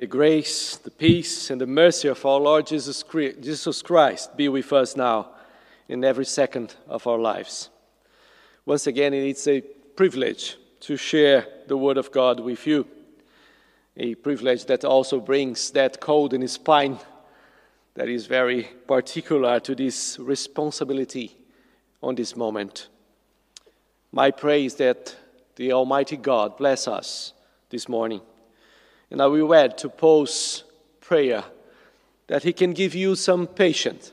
The grace, the peace, and the mercy of our Lord Jesus Christ be with us now in every second of our lives. Once again, it's a privilege to share the Word of God with you, a privilege that also brings that cold in the spine that is very particular to this responsibility on this moment. My prayer is that the Almighty God bless us this morning. And I will add to Paul's prayer that he can give you some patience.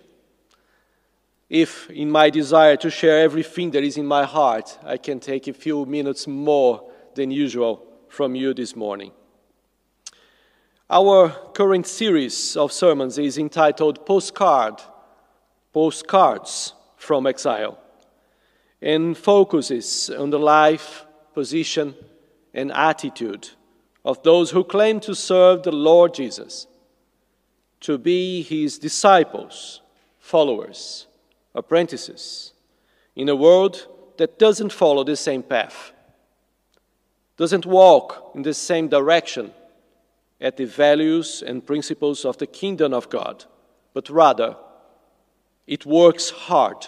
If, in my desire to share everything that is in my heart, I can take a few minutes more than usual from you this morning. Our current series of sermons is entitled Postcard, Postcards from Exile, and focuses on the life, position, and attitude of those who claim to serve the Lord Jesus, to be his disciples, followers, apprentices, in a world that doesn't follow the same path, doesn't walk in the same direction at the values and principles of the kingdom of God, but rather it works hard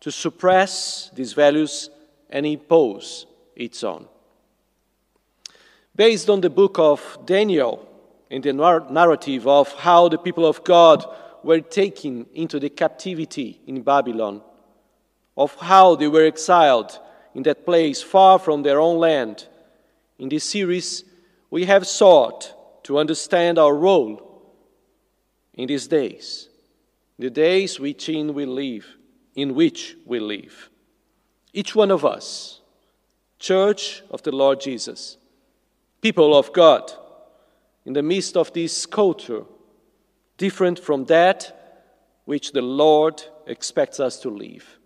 to suppress these values and impose its own. Based on the book of Daniel and the narrative of how the people of God were taken into the captivity in Babylon, of how they were exiled in that place far from their own land, in this series we have sought to understand our role in these days, the days within we live, in which we live. Each one of us, Church of the Lord Jesus, people of God, in the midst of this culture, different from that which the Lord expects us to live.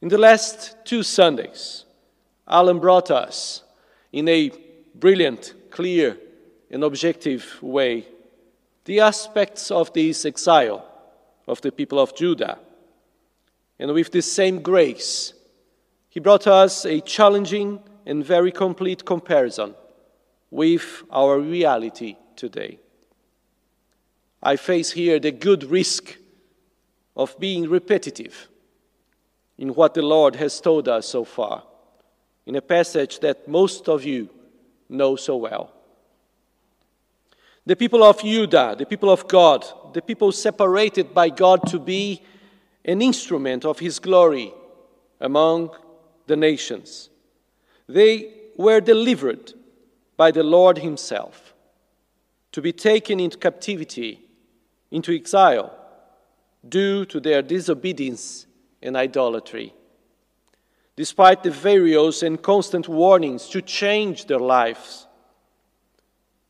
In the last two Sundays, Alan brought us in a brilliant, clear, and objective way the aspects of this exile of the people of Judah. And with the same grace, he brought us a challenging and very complete comparison with our reality today. I face here the good risk of being repetitive in what the Lord has told us so far, in a passage that most of you know so well. The people of Judah, the people of God, the people separated by God to be an instrument of His glory among the nations. They were delivered by the Lord Himself to be taken into captivity, into exile, due to their disobedience and idolatry. Despite the various and constant warnings to change their lives,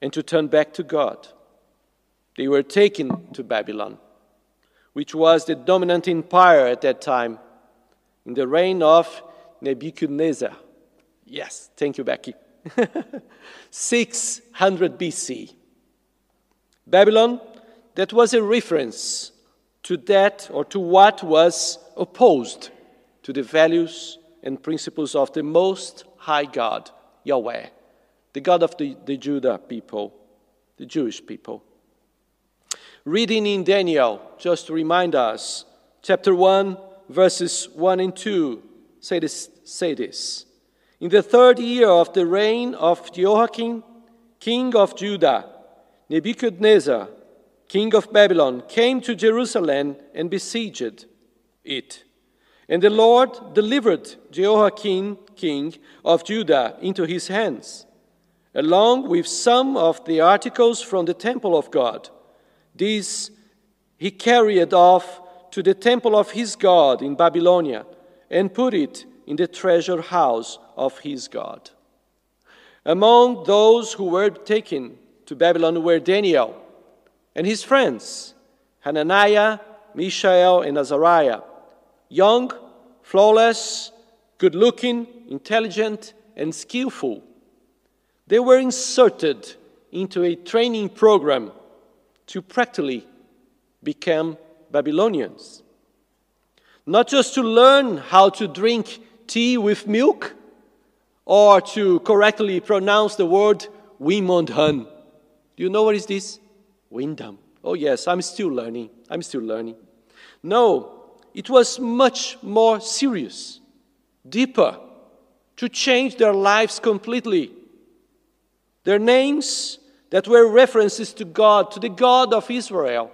and to turn back to God. They were taken to Babylon, which was the dominant empire at that time in the reign of Nebuchadnezzar. Yes, thank you, Becky. 600 BC. Babylon, that was a reference to that or to what was opposed to the values and principles of the Most High God, Yahweh the God of the, the Judah people, the Jewish people. Reading in Daniel, just to remind us, chapter 1, verses 1 and 2 say this, say this. In the third year of the reign of Jehoiakim, king of Judah, Nebuchadnezzar, king of Babylon, came to Jerusalem and besieged it. And the Lord delivered Jehoiakim, king of Judah, into his hands along with some of the articles from the temple of God. These he carried off to the temple of his God in Babylonia and put it in the treasure house of his God. Among those who were taken to Babylon were Daniel and his friends, Hananiah, Mishael, and Azariah, young, flawless, good looking, intelligent, and skillful they were inserted into a training program to practically become Babylonians. Not just to learn how to drink tea with milk or to correctly pronounce the word Wymondham. Do you know what is this? Windham. Oh, yes, I'm still learning. I'm still learning. No, it was much more serious, deeper, to change their lives completely. Their names that were references to God, to the God of Israel,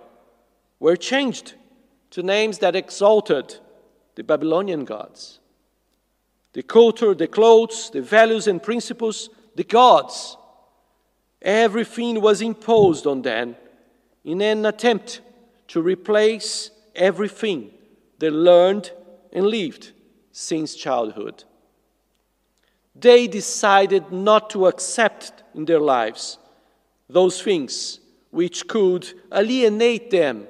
were changed to names that exalted the Babylonian gods. The culture, the clothes, the values and principles, the gods, everything was imposed on them in an attempt to replace everything they learned and lived since childhood. They decided not to accept in their lives those things which could alienate them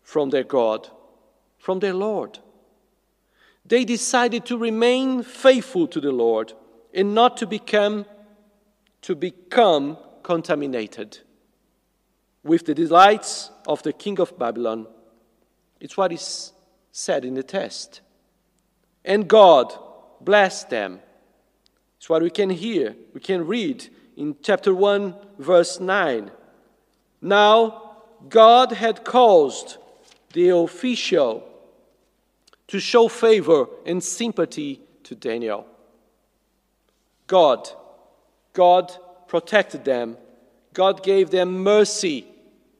from their God, from their Lord. They decided to remain faithful to the Lord and not to become to become contaminated with the delights of the king of Babylon. It's what is said in the text. And God blessed them. It's what we can hear, we can read in chapter 1, verse 9. Now, God had caused the official to show favor and sympathy to Daniel. God, God protected them. God gave them mercy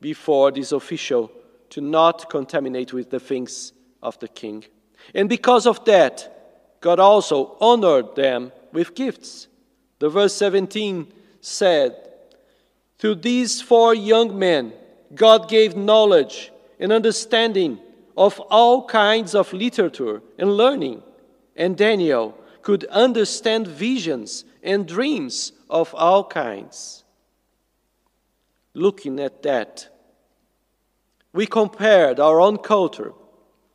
before this official to not contaminate with the things of the king. And because of that, God also honored them with gifts. The verse 17 said, To these four young men, God gave knowledge and understanding of all kinds of literature and learning, and Daniel could understand visions and dreams of all kinds. Looking at that, we compared our own culture,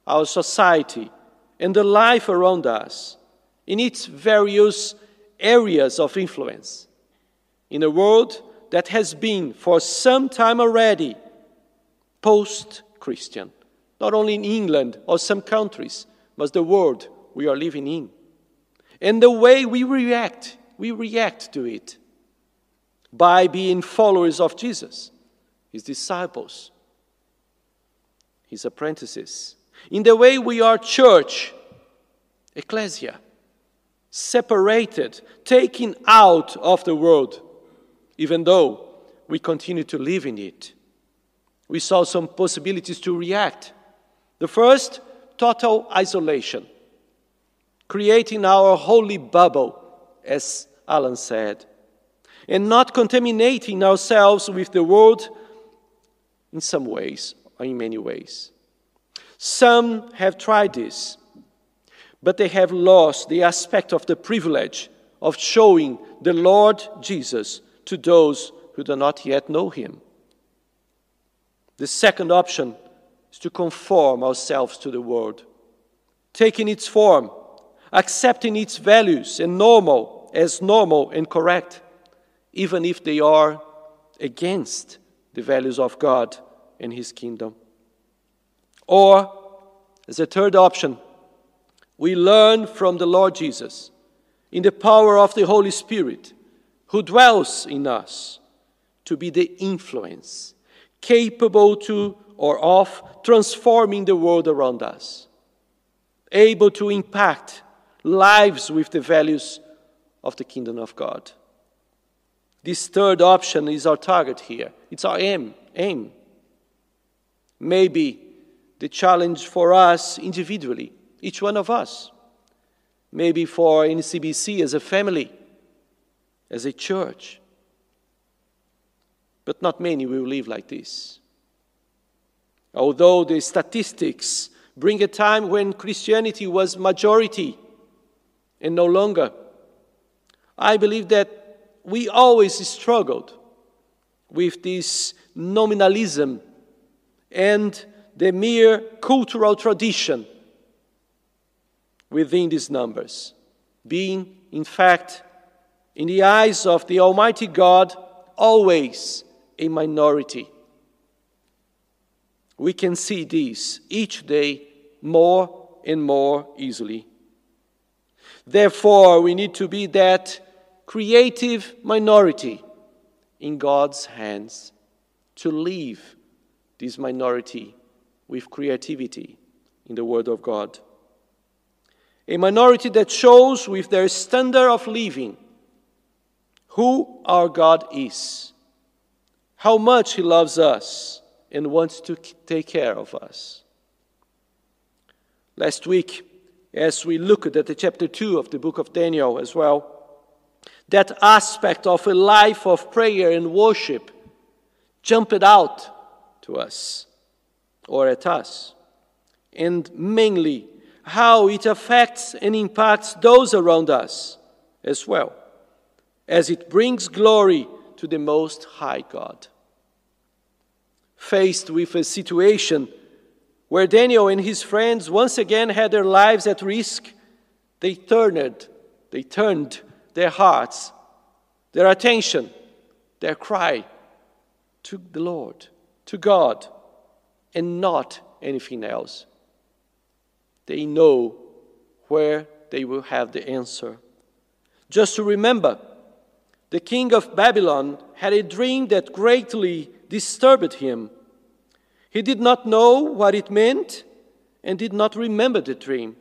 our society, and the life around us in its various areas of influence in a world that has been for some time already post Christian, not only in England or some countries, but the world we are living in. And the way we react, we react to it by being followers of Jesus, his disciples, his apprentices. In the way we are church, ecclesia, separated, taken out of the world even though we continue to live in it. We saw some possibilities to react. The first, total isolation, creating our holy bubble, as Alan said, and not contaminating ourselves with the world in some ways or in many ways. Some have tried this, but they have lost the aspect of the privilege of showing the Lord Jesus to those who do not yet know Him. The second option is to conform ourselves to the world, taking its form, accepting its values and normal as normal and correct, even if they are against the values of God and His kingdom. Or, as a third option, we learn from the Lord Jesus in the power of the Holy Spirit who dwells in us to be the influence capable to or of transforming the world around us, able to impact lives with the values of the kingdom of God. This third option is our target here. It's our aim. aim. Maybe the challenge for us individually, each one of us. Maybe for NCBC as a family as a church. But not many will live like this. Although the statistics bring a time when Christianity was majority and no longer, I believe that we always struggled with this nominalism and the mere cultural tradition within these numbers, being, in fact, in the eyes of the Almighty God, always a minority. We can see this each day more and more easily. Therefore, we need to be that creative minority in God's hands to leave this minority with creativity in the Word of God. A minority that shows with their standard of living who our God is, how much He loves us and wants to take care of us. Last week, as we looked at the chapter 2 of the book of Daniel as well, that aspect of a life of prayer and worship jumped out to us or at us, and mainly how it affects and impacts those around us as well, as it brings glory to the Most High God. Faced with a situation where Daniel and his friends once again had their lives at risk, they turned, they turned their hearts, their attention, their cry to the Lord, to God, and not anything else. They know where they will have the answer. Just to remember, the king of Babylon had a dream that greatly disturbed him. He did not know what it meant and did not remember the dream.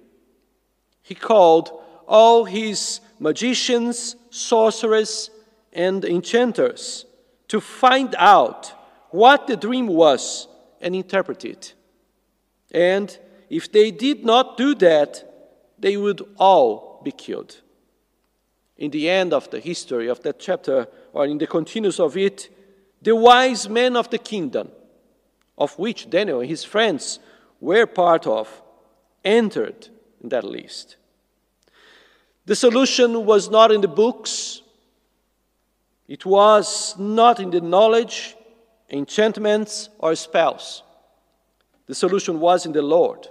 He called all his magicians, sorcerers, and enchanters to find out what the dream was and interpret it. And if they did not do that, they would all be killed. In the end of the history of that chapter, or in the continuance of it, the wise men of the kingdom, of which Daniel and his friends were part of, entered that list. The solution was not in the books, it was not in the knowledge, enchantments, or spells. The solution was in the Lord.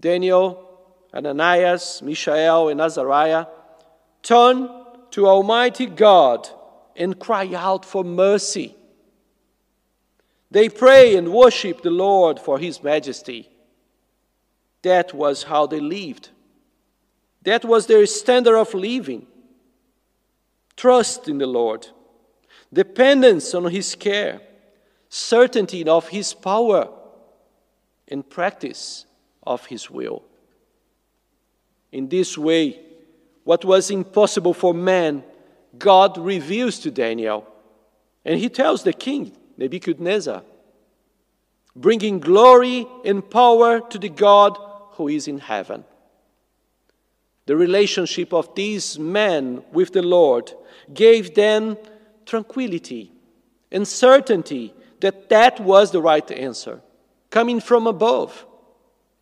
Daniel, Ananias, Mishael, and Azariah turned to Almighty God and cry out for mercy. They pray and worship the Lord for His majesty. That was how they lived. That was their standard of living trust in the Lord, dependence on His care, certainty of His power, and practice of His will. In this way, what was impossible for man, God reveals to Daniel, and he tells the king, Nebuchadnezzar, bringing glory and power to the God who is in heaven. The relationship of these men with the Lord gave them tranquility and certainty that that was the right answer, coming from above,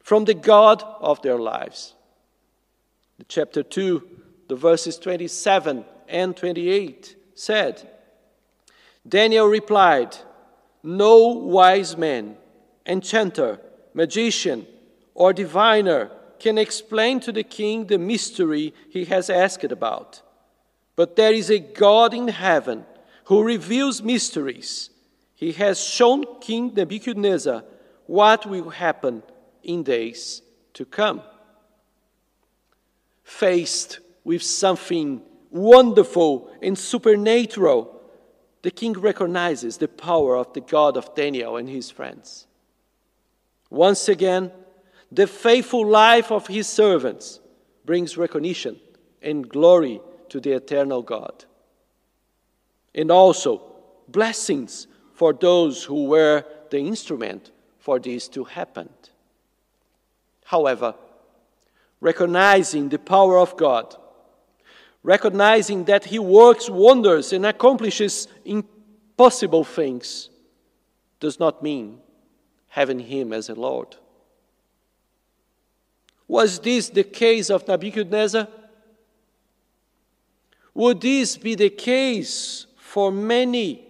from the God of their lives. Chapter 2, the verses 27 and 28 said, Daniel replied, No wise man, enchanter, magician, or diviner can explain to the king the mystery he has asked about. But there is a God in heaven who reveals mysteries. He has shown King Nebuchadnezzar what will happen in days to come. Faced with something wonderful and supernatural, the king recognizes the power of the God of Daniel and his friends. Once again, the faithful life of his servants brings recognition and glory to the eternal God. And also, blessings for those who were the instrument for this to happen. However, recognizing the power of God, recognizing that He works wonders and accomplishes impossible things, does not mean having Him as a Lord. Was this the case of Nebuchadnezzar? Would this be the case for many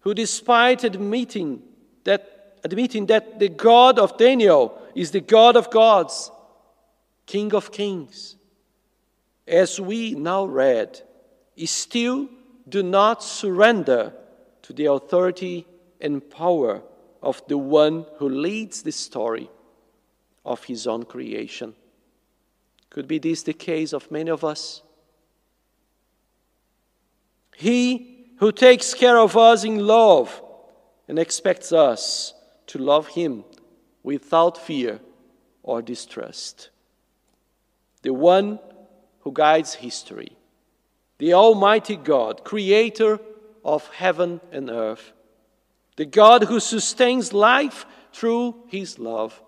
who, despite admitting that, admitting that the God of Daniel is the God of gods, King of kings, as we now read, still do not surrender to the authority and power of the one who leads the story of his own creation? Could be this the case of many of us? He who takes care of us in love and expects us to love Him without fear or distrust. The one who guides history, the Almighty God, creator of heaven and earth, the God who sustains life through His love,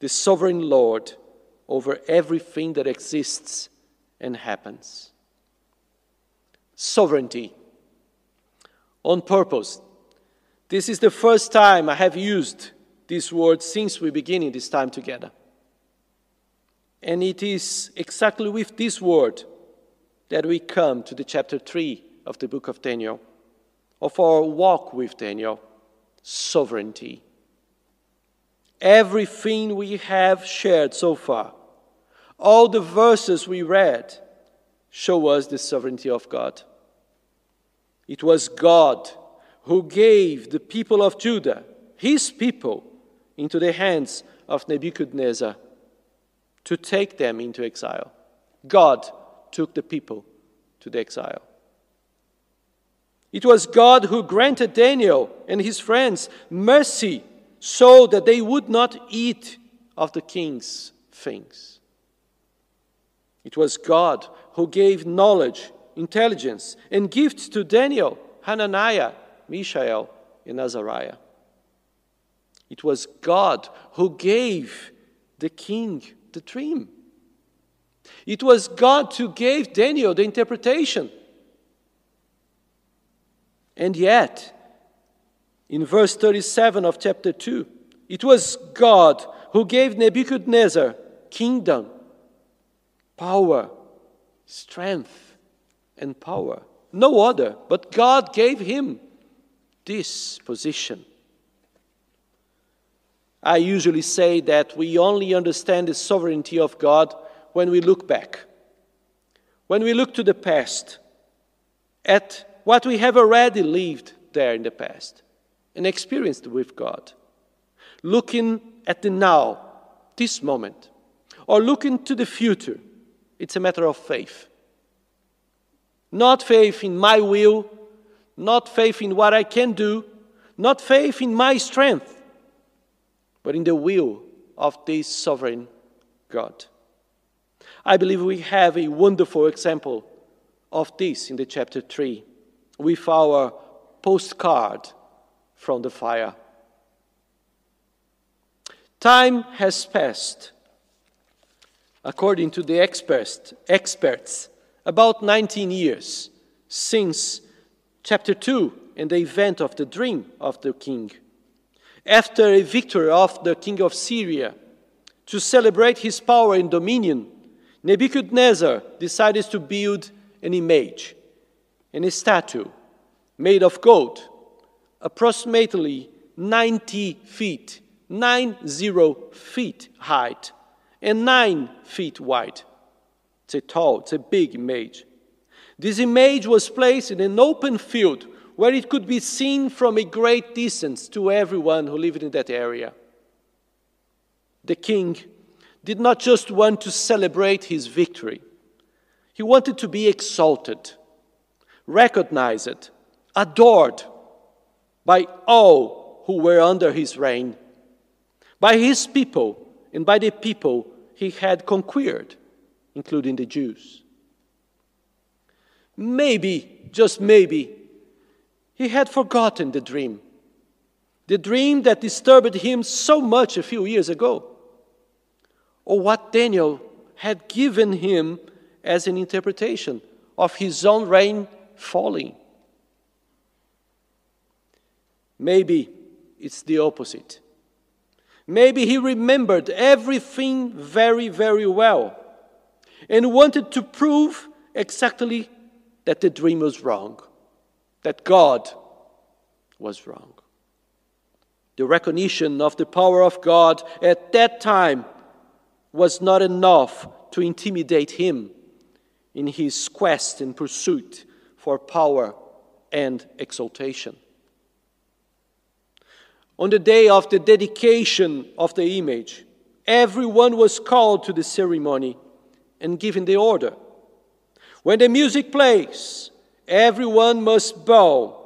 the sovereign Lord over everything that exists and happens. Sovereignty. On purpose. This is the first time I have used this word since we beginning this time together. And it is exactly with this word that we come to the chapter 3 of the book of Daniel, of our walk with Daniel sovereignty. Everything we have shared so far, all the verses we read, show us the sovereignty of God. It was God who gave the people of Judah, his people, into the hands of Nebuchadnezzar to take them into exile. God took the people to the exile. It was God who granted Daniel and his friends mercy so that they would not eat of the king's things. It was God who gave knowledge, intelligence, and gifts to Daniel, Hananiah, Mishael, and Azariah. It was God who gave the king the dream. It was God who gave Daniel the interpretation. And yet, in verse 37 of chapter 2, it was God who gave Nebuchadnezzar kingdom, power, strength, and power. No other, but God gave him this position. I usually say that we only understand the sovereignty of God when we look back, when we look to the past, at what we have already lived there in the past and experienced with God. Looking at the now, this moment, or looking to the future, it's a matter of faith. Not faith in my will, not faith in what I can do, not faith in my strength, but in the will of this sovereign God. I believe we have a wonderful example of this in the chapter 3 with our postcard from the fire. Time has passed. According to the experts, experts about 19 years since chapter 2 and the event of the dream of the king. After a victory of the king of Syria, to celebrate his power and dominion, Nebuchadnezzar decided to build an image, and a statue made of gold, approximately 90 feet, 90 feet height, and 9 feet wide. It's a tall, it's a big image. This image was placed in an open field where it could be seen from a great distance to everyone who lived in that area. The king did not just want to celebrate his victory, he wanted to be exalted, recognized, adored by all who were under his reign, by his people, and by the people he had conquered, including the Jews. Maybe, just maybe, he had forgotten the dream. The dream that disturbed him so much a few years ago. Or what Daniel had given him as an interpretation of his own reign falling. Maybe it's the opposite. Maybe he remembered everything very, very well and wanted to prove exactly that the dream was wrong, that God was wrong. The recognition of the power of God at that time was not enough to intimidate him in his quest and pursuit for power and exaltation. On the day of the dedication of the image, everyone was called to the ceremony and given the order. When the music plays everyone must bow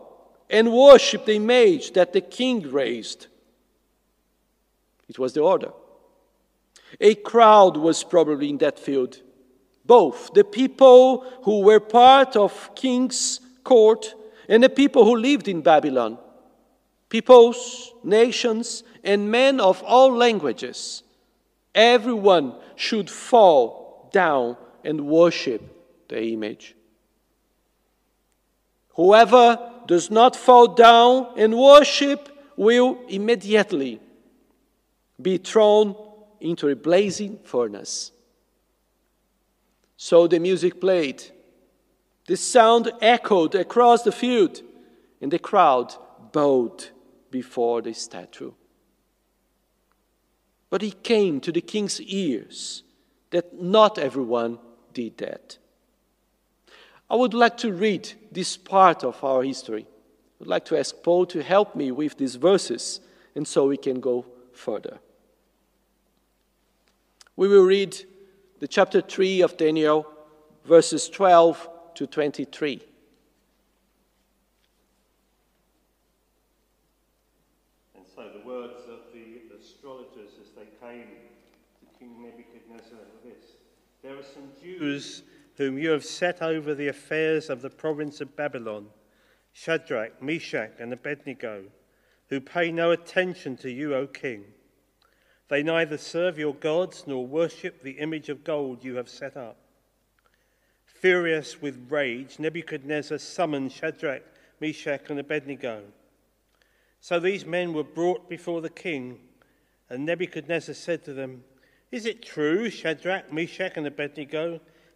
and worship the image that the king raised. It was the order. A crowd was probably in that field. Both the people who were part of king's court and the people who lived in Babylon. Peoples, nations, and men of all languages. Everyone should fall down and worship the image. Whoever does not fall down and worship will immediately be thrown into a blazing furnace. So the music played. The sound echoed across the field, and the crowd bowed before the statue. But it came to the king's ears that not everyone did that. I would like to read this part of our history. I would like to ask Paul to help me with these verses, and so we can go further. We will read the chapter 3 of Daniel, verses 12 to 23. And so the words of the astrologers as they came to King Nebuchadnezzar are this There are some Jews whom you have set over the affairs of the province of Babylon, Shadrach, Meshach, and Abednego, who pay no attention to you, O king. They neither serve your gods nor worship the image of gold you have set up. Furious with rage, Nebuchadnezzar summoned Shadrach, Meshach, and Abednego. So these men were brought before the king, and Nebuchadnezzar said to them, Is it true, Shadrach, Meshach, and Abednego?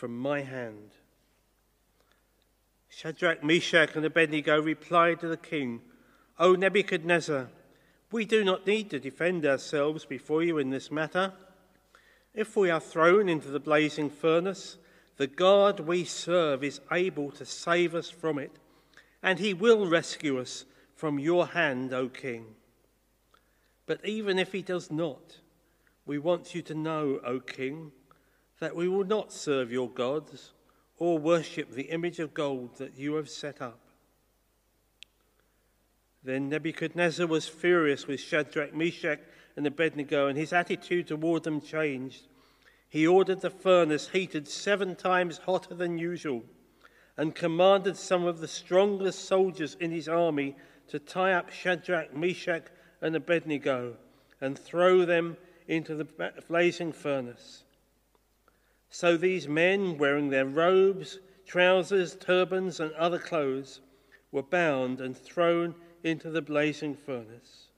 from my hand. Shadrach, Meshach, and Abednego replied to the king, O Nebuchadnezzar, we do not need to defend ourselves before you in this matter. If we are thrown into the blazing furnace, the God we serve is able to save us from it, and he will rescue us from your hand, O king. But even if he does not, we want you to know, O king, that we will not serve your gods or worship the image of gold that you have set up. Then Nebuchadnezzar was furious with Shadrach, Meshach, and Abednego, and his attitude toward them changed. He ordered the furnace heated seven times hotter than usual and commanded some of the strongest soldiers in his army to tie up Shadrach, Meshach, and Abednego and throw them into the blazing furnace. So these men, wearing their robes, trousers, turbans, and other clothes, were bound and thrown into the blazing furnace.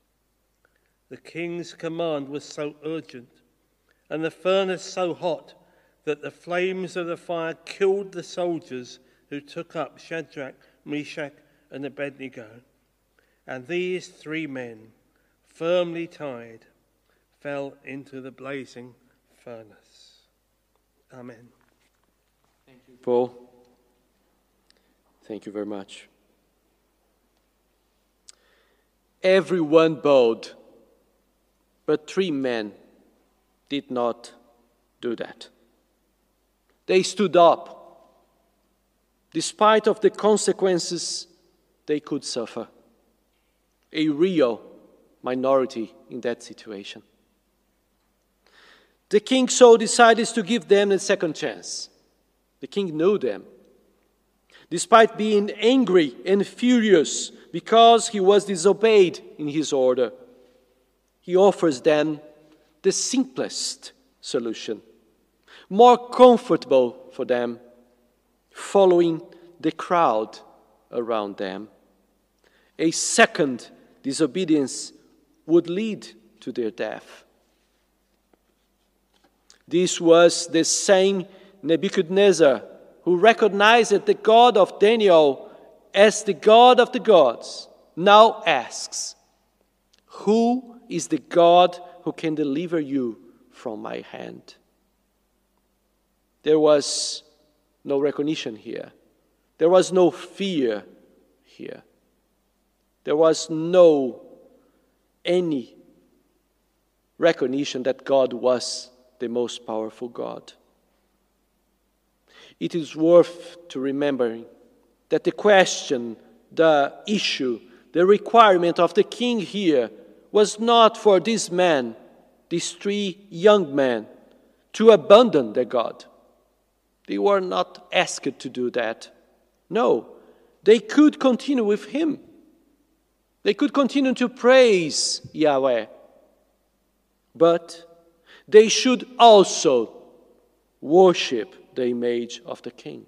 The king's command was so urgent, and the furnace so hot, that the flames of the fire killed the soldiers who took up Shadrach, Meshach, and Abednego. And these three men, firmly tied, fell into the blazing furnace. Amen. Thank you, Paul. Thank you very much. Everyone bowed, but three men did not do that. They stood up, despite of the consequences they could suffer. A real minority in that situation. The king so decided to give them a second chance. The king knew them. Despite being angry and furious because he was disobeyed in his order, he offers them the simplest solution, more comfortable for them, following the crowd around them. A second disobedience would lead to their death. This was the same Nebuchadnezzar who recognized the God of Daniel as the God of the gods, now asks, Who is the God who can deliver you from my hand? There was no recognition here. There was no fear here. There was no any recognition that God was the most powerful God. It is worth to remembering that the question, the issue, the requirement of the king here was not for this man, these three young men, to abandon their God. They were not asked to do that. No, they could continue with him. They could continue to praise Yahweh. But they should also worship the image of the king.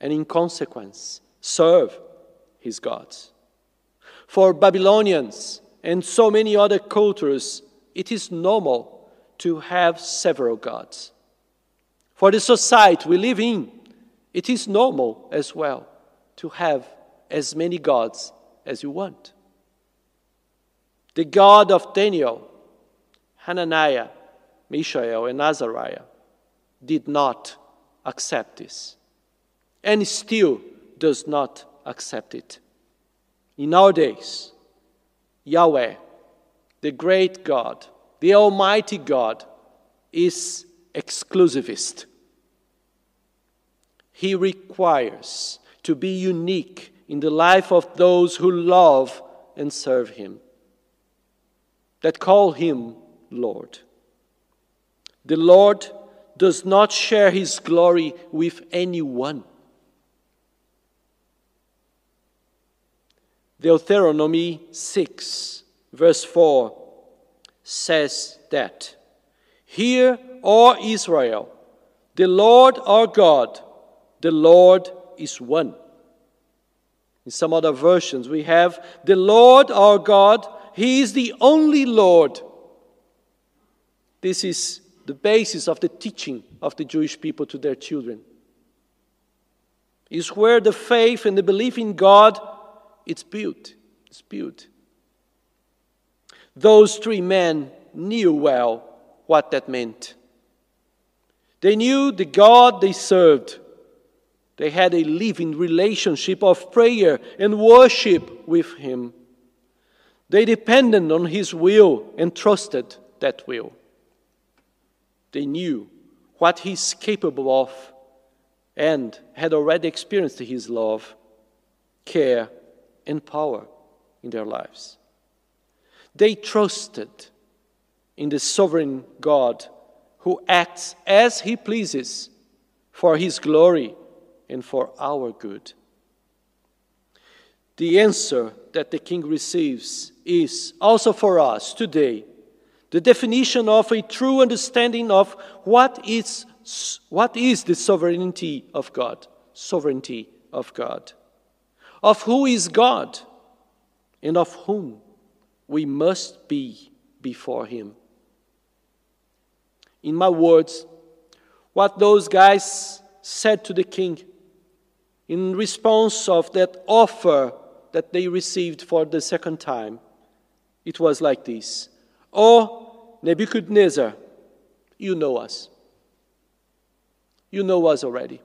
And in consequence, serve his gods. For Babylonians and so many other cultures, it is normal to have several gods. For the society we live in, it is normal as well to have as many gods as you want. The God of Daniel, Hananiah, Mishael, and Azariah did not accept this, and still does not accept it. In our days, Yahweh, the great God, the Almighty God, is exclusivist. He requires to be unique in the life of those who love and serve Him, that call Him Lord. The Lord does not share His glory with anyone. Deuteronomy 6, verse 4 says that Hear, O Israel, the Lord our God, the Lord is one. In some other versions, we have the Lord our God, He is the only Lord. This is the basis of the teaching of the Jewish people to their children. Is where the faith and the belief in God it's built. It's built. Those three men knew well what that meant. They knew the God they served they had a living relationship of prayer and worship with Him. They depended on His will and trusted that will. They knew what He's capable of and had already experienced His love, care, and power in their lives. They trusted in the sovereign God who acts as He pleases for His glory and for our good. The answer that the king receives is also for us today the definition of a true understanding of what is, what is the sovereignty of God, sovereignty of God, of who is God, and of whom we must be before Him. In my words, what those guys said to the king in response of that offer that they received for the second time, it was like this. Oh, Nebuchadnezzar, you know us. You know us already.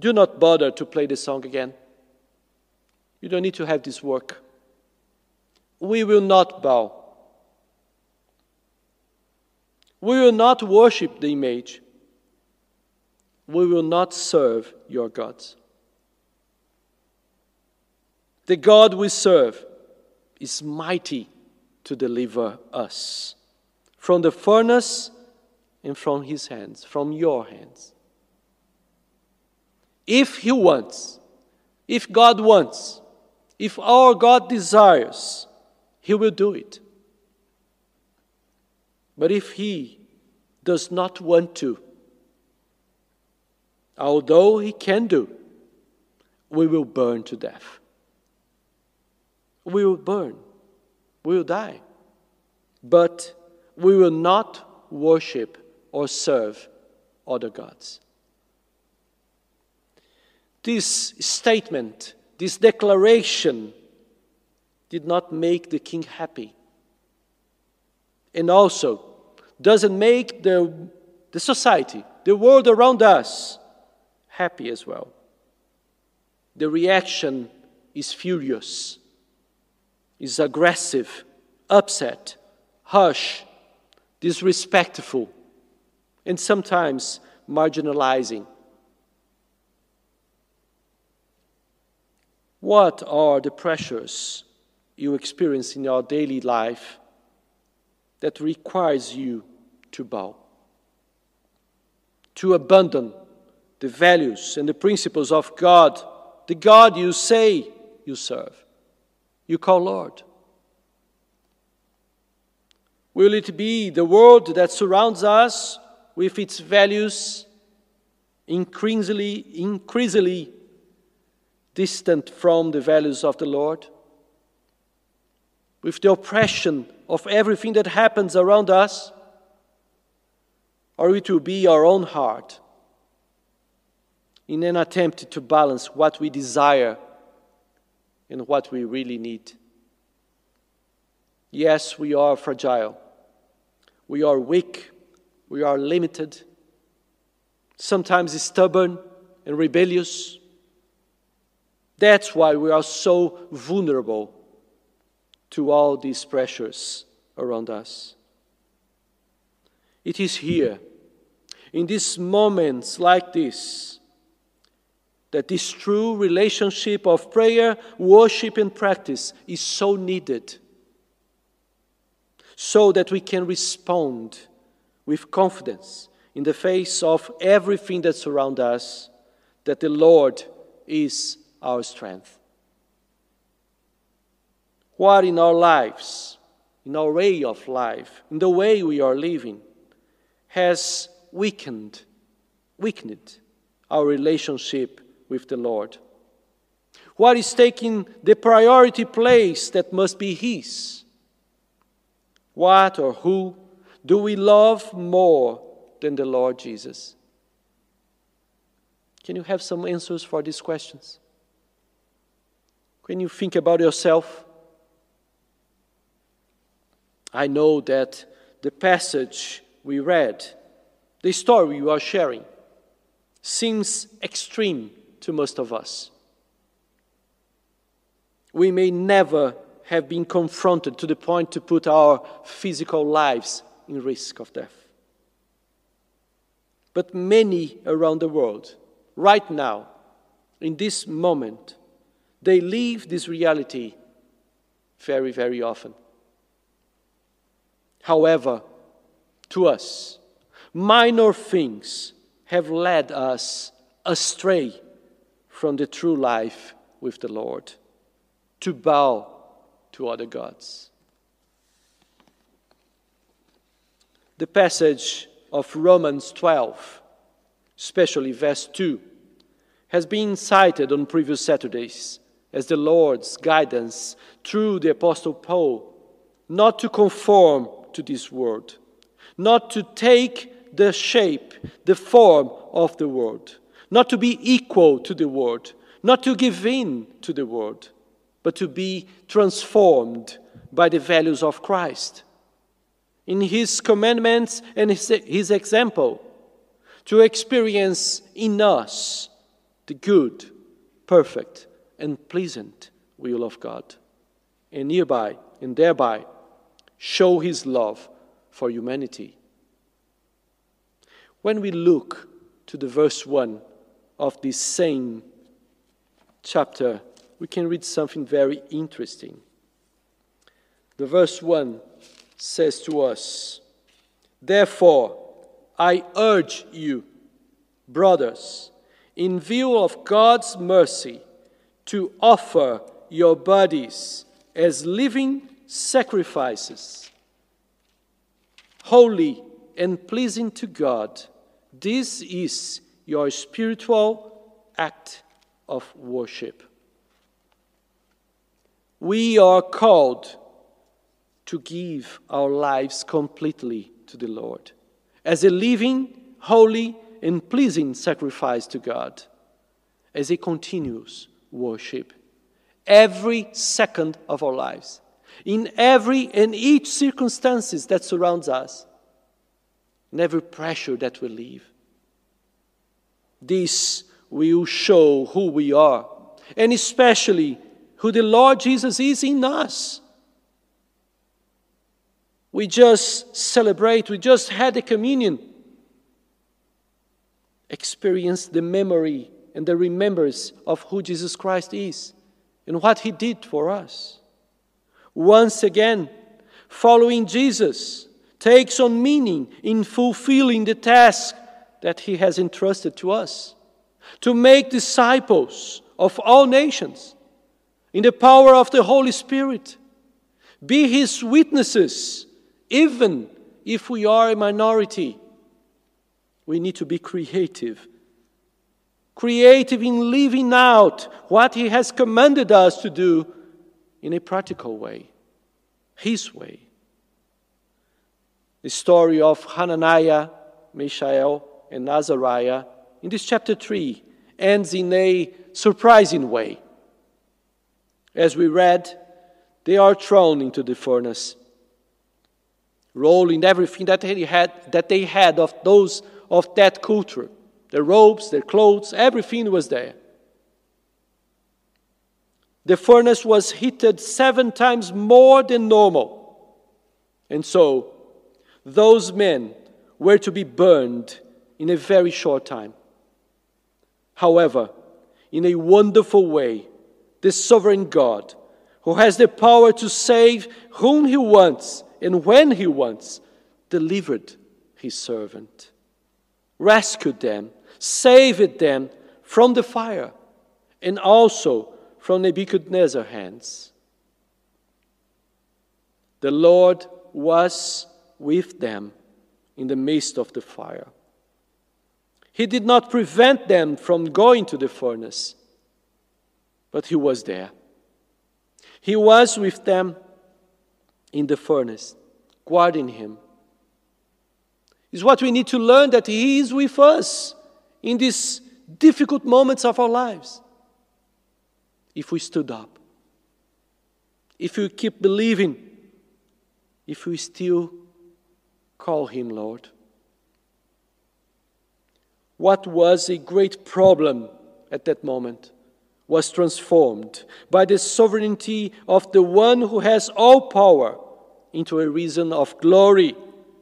Do not bother to play the song again. You don't need to have this work. We will not bow. We will not worship the image we will not serve your gods. The God we serve is mighty to deliver us from the furnace and from his hands, from your hands. If he wants, if God wants, if our God desires, he will do it. But if he does not want to, although he can do, we will burn to death. We will burn. We will die. But we will not worship or serve other gods. This statement, this declaration, did not make the king happy. And also, doesn't make the, the society, the world around us, happy as well. The reaction is furious, is aggressive, upset, harsh, disrespectful, and sometimes marginalizing. What are the pressures you experience in your daily life that requires you to bow? To abandon the values and the principles of God, the God you say you serve, you call Lord? Will it be the world that surrounds us with its values increasingly, increasingly distant from the values of the Lord? With the oppression of everything that happens around us? Or it will be our own heart in an attempt to balance what we desire and what we really need? Yes, we are fragile. We are weak. We are limited. Sometimes stubborn and rebellious. That's why we are so vulnerable to all these pressures around us. It is here, in these moments like this, that this true relationship of prayer, worship, and practice is so needed so that we can respond with confidence in the face of everything that surrounds us, that the Lord is our strength. What in our lives, in our way of life, in the way we are living, has weakened, weakened our relationship with the Lord? What is taking the priority place that must be His? What or who do we love more than the Lord Jesus? Can you have some answers for these questions? Can you think about yourself? I know that the passage we read, the story you are sharing, seems extreme to most of us. We may never have been confronted to the point to put our physical lives in risk of death. But many around the world, right now, in this moment, they leave this reality very, very often. However, to us, minor things have led us astray from the true life with the Lord, to bow to other gods. The passage of Romans 12, especially verse 2, has been cited on previous Saturdays as the Lord's guidance through the Apostle Paul not to conform to this world, not to take the shape, the form of the world, not to be equal to the world, not to give in to the world, but to be transformed by the values of Christ. In His commandments and His, example, to experience in us the good, perfect, and pleasant will of God, and nearby and thereby show His love for humanity. When we look to the verse 1 of this same chapter we can read something very interesting. The verse 1 says to us, Therefore, I urge you, brothers, in view of God's mercy, to offer your bodies as living sacrifices, holy and pleasing to God. This is your spiritual act of worship we are called to give our lives completely to the Lord as a living, holy, and pleasing sacrifice to God as a continuous worship every second of our lives, in every and each circumstances that surrounds us, in every pressure that we live. This will show who we are, and especially who the Lord Jesus is in us. We just celebrate, we just had the communion. Experience the memory and the remembrance of who Jesus Christ is and what he did for us. Once again, following Jesus takes on meaning in fulfilling the task that he has entrusted to us to make disciples of all nations in the power of the Holy Spirit, be his witnesses, even if we are a minority. We need to be creative creative in living out what He has commanded us to do in a practical way, His way. The story of Hananiah, Mishael, and Azariah in this chapter 3 ends in a surprising way. As we read, they are thrown into the furnace, rolling everything that they had, that they had of those of that culture their robes, their clothes, everything was there. The furnace was heated seven times more than normal. And so, those men were to be burned in a very short time. However, in a wonderful way, the sovereign God, who has the power to save whom he wants and when he wants, delivered his servant, rescued them saved them from the fire and also from Nebuchadnezzar's hands. The Lord was with them in the midst of the fire. He did not prevent them from going to the furnace, but He was there. He was with them in the furnace, guarding Him. Is what we need to learn that He is with us in these difficult moments of our lives if we stood up, if we keep believing, if we still call Him Lord. What was a great problem at that moment was transformed by the sovereignty of the one who has all power into a reason of glory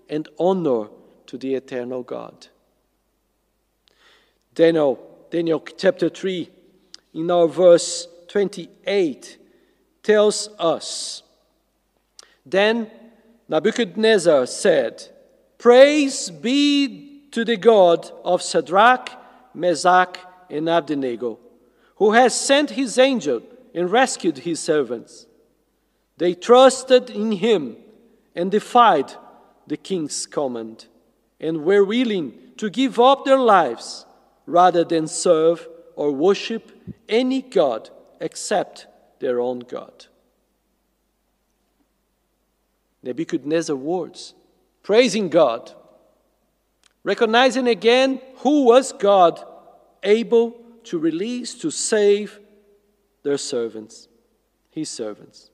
and honor to the eternal God. Daniel, Daniel chapter 3, in our verse 28, tells us Then Nebuchadnezzar said, Praise be to the God of Shadrach, Meshach, and Abednego, who has sent his angel and rescued his servants. They trusted in him and defied the king's command, and were willing to give up their lives rather than serve or worship any God except their own God. Nebuchadnezzar words, praising God, recognizing again who was God able to release, to save their servants, his servants.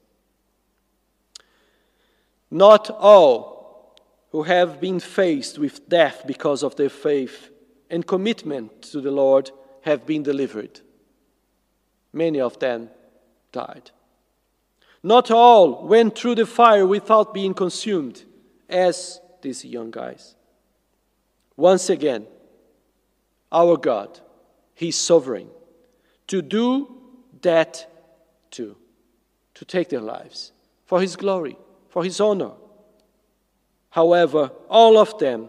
Not all who have been faced with death because of their faith and commitment to the Lord have been delivered. Many of them died. Not all went through the fire without being consumed, as these young guys. Once again, our God, He's sovereign to do that too, to take their lives for His glory, for His honor. However, all of them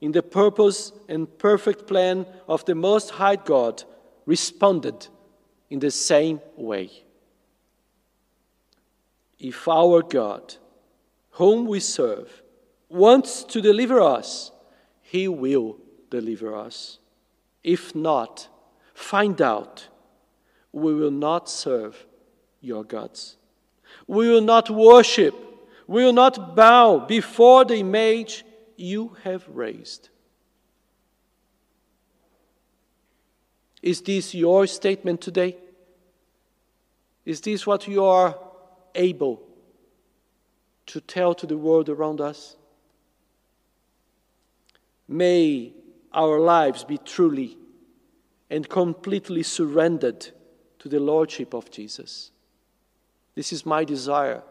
in the purpose and perfect plan of the Most High God, responded in the same way. If our God, whom we serve, wants to deliver us, He will deliver us. If not, find out. We will not serve your gods. We will not worship. We will not bow before the image you have raised. Is this your statement today? Is this what you are able to tell to the world around us? May our lives be truly and completely surrendered to the Lordship of Jesus. This is my desire.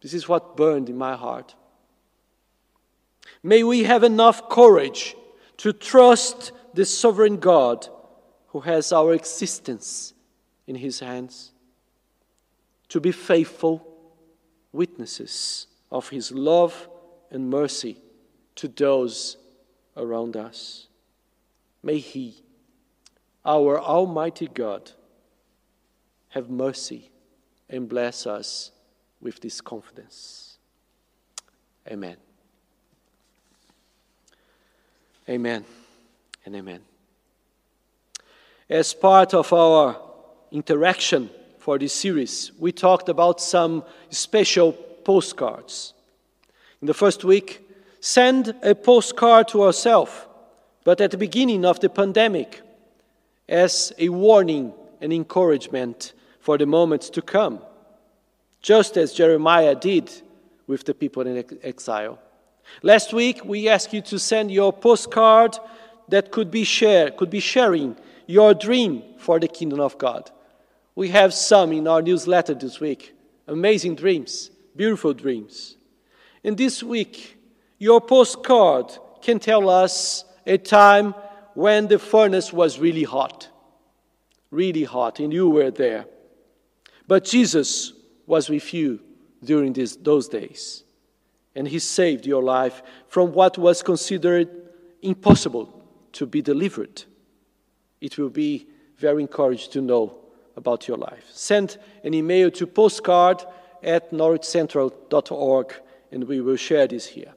This is what burned in my heart. May we have enough courage to trust the sovereign God who has our existence in his hands, to be faithful witnesses of his love and mercy to those around us. May he, our Almighty God, have mercy and bless us with this confidence. Amen. Amen and amen. As part of our interaction for this series, we talked about some special postcards. In the first week, send a postcard to ourselves, but at the beginning of the pandemic, as a warning and encouragement for the moments to come, just as Jeremiah did with the people in exile. Last week, we asked you to send your postcard that could be share, could be sharing your dream for the kingdom of God. We have some in our newsletter this week. Amazing dreams, beautiful dreams. And this week, your postcard can tell us a time when the furnace was really hot, really hot, and you were there. But Jesus was with you during this, those days and He saved your life from what was considered impossible to be delivered. It will be very encouraged to know about your life. Send an email to postcard at norwichcentral.org and we will share this here.